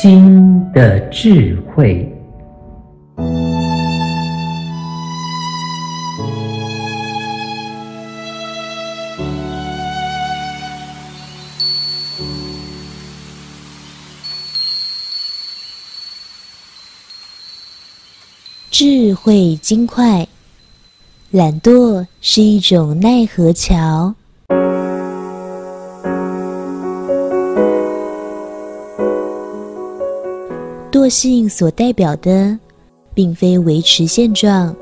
心的智慧。智慧金块，懒惰是一种奈何桥。惰性所代表的，并非维持现状，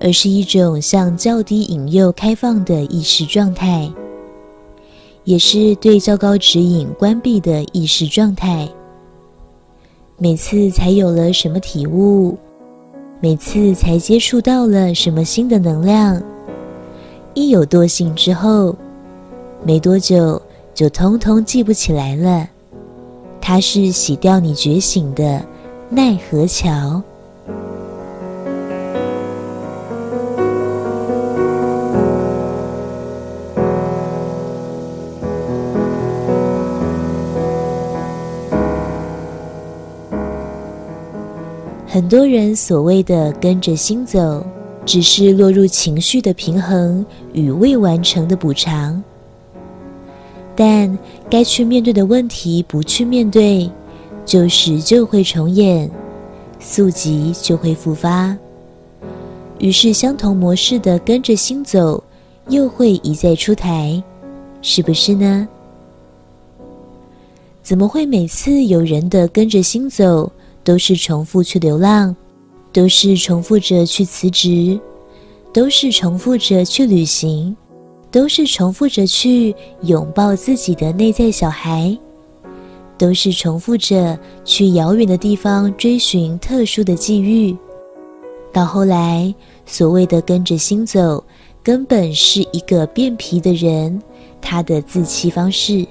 而是一种向较低引诱开放的意识状态，也是对较高指引关闭的意识状态。每次才有了什么体悟，每次才接触到了什么新的能量，一有惰性之后，没多久就通通记不起来了。它是洗掉你觉醒的奈何桥。很多人所谓的跟着心走，只是落入情绪的平衡与未完成的补偿。但该去面对的问题不去面对，旧事就会重演，宿疾就会复发。于是相同模式的跟着心走，又会一再出台，是不是呢？怎么会每次有人的跟着心走，都是重复去流浪，都是重复着去辞职，都是重复着去旅行？都是重复着去拥抱自己的内在小孩，都是重复着去遥远的地方追寻特殊的际遇。到后来，所谓的跟着心走，根本是一个变皮的人，他的自欺方式。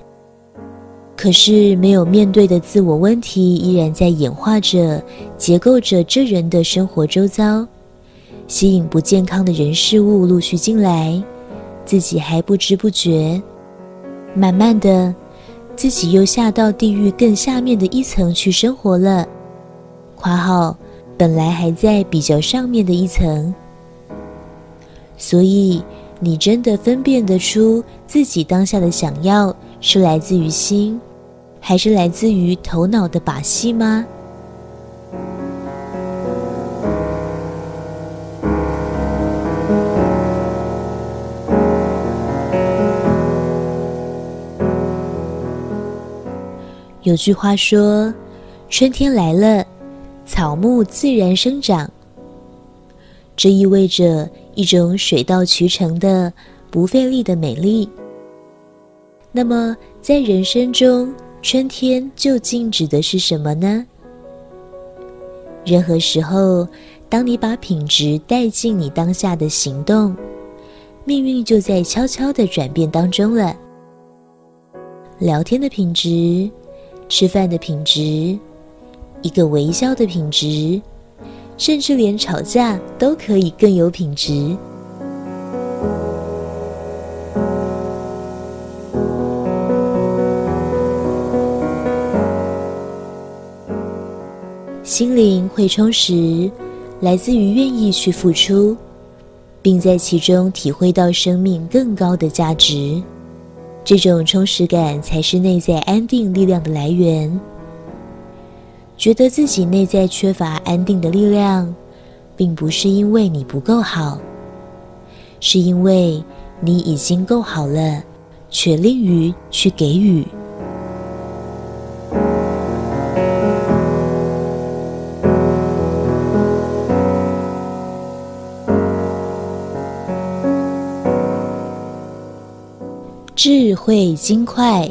可是没有面对的自我问题，依然在演化着，结构着这人的生活周遭，吸引不健康的人事物陆续进来。自己还不知不觉，慢慢的，自己又下到地狱更下面的一层去生活了。括号，本来还在比较上面的一层，所以你真的分辨得出自己当下的想要是来自于心，还是来自于头脑的把戏吗？有句话说：“春天来了，草木自然生长。”这意味着一种水到渠成的、不费力的美丽。那么，在人生中，春天究竟指的是什么呢？任何时候，当你把品质带进你当下的行动，命运就在悄悄的转变当中了。聊天的品质。吃饭的品质，一个微笑的品质，甚至连吵架都可以更有品质。心灵会充实，来自于愿意去付出，并在其中体会到生命更高的价值。这种充实感才是内在安定力量的来源。觉得自己内在缺乏安定的力量，并不是因为你不够好，是因为你已经够好了，却吝于去给予。智慧金块，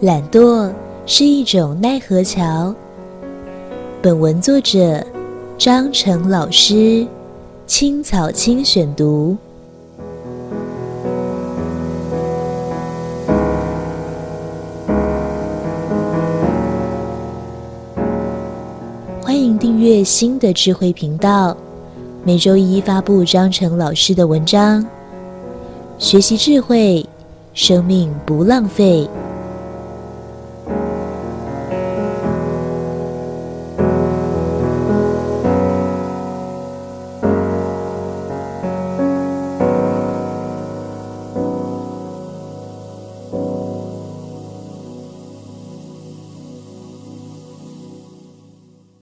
懒惰是一种奈何桥。本文作者张成老师，青草青选读。欢迎订阅新的智慧频道，每周一发布张成老师的文章，学习智慧。生命不浪费。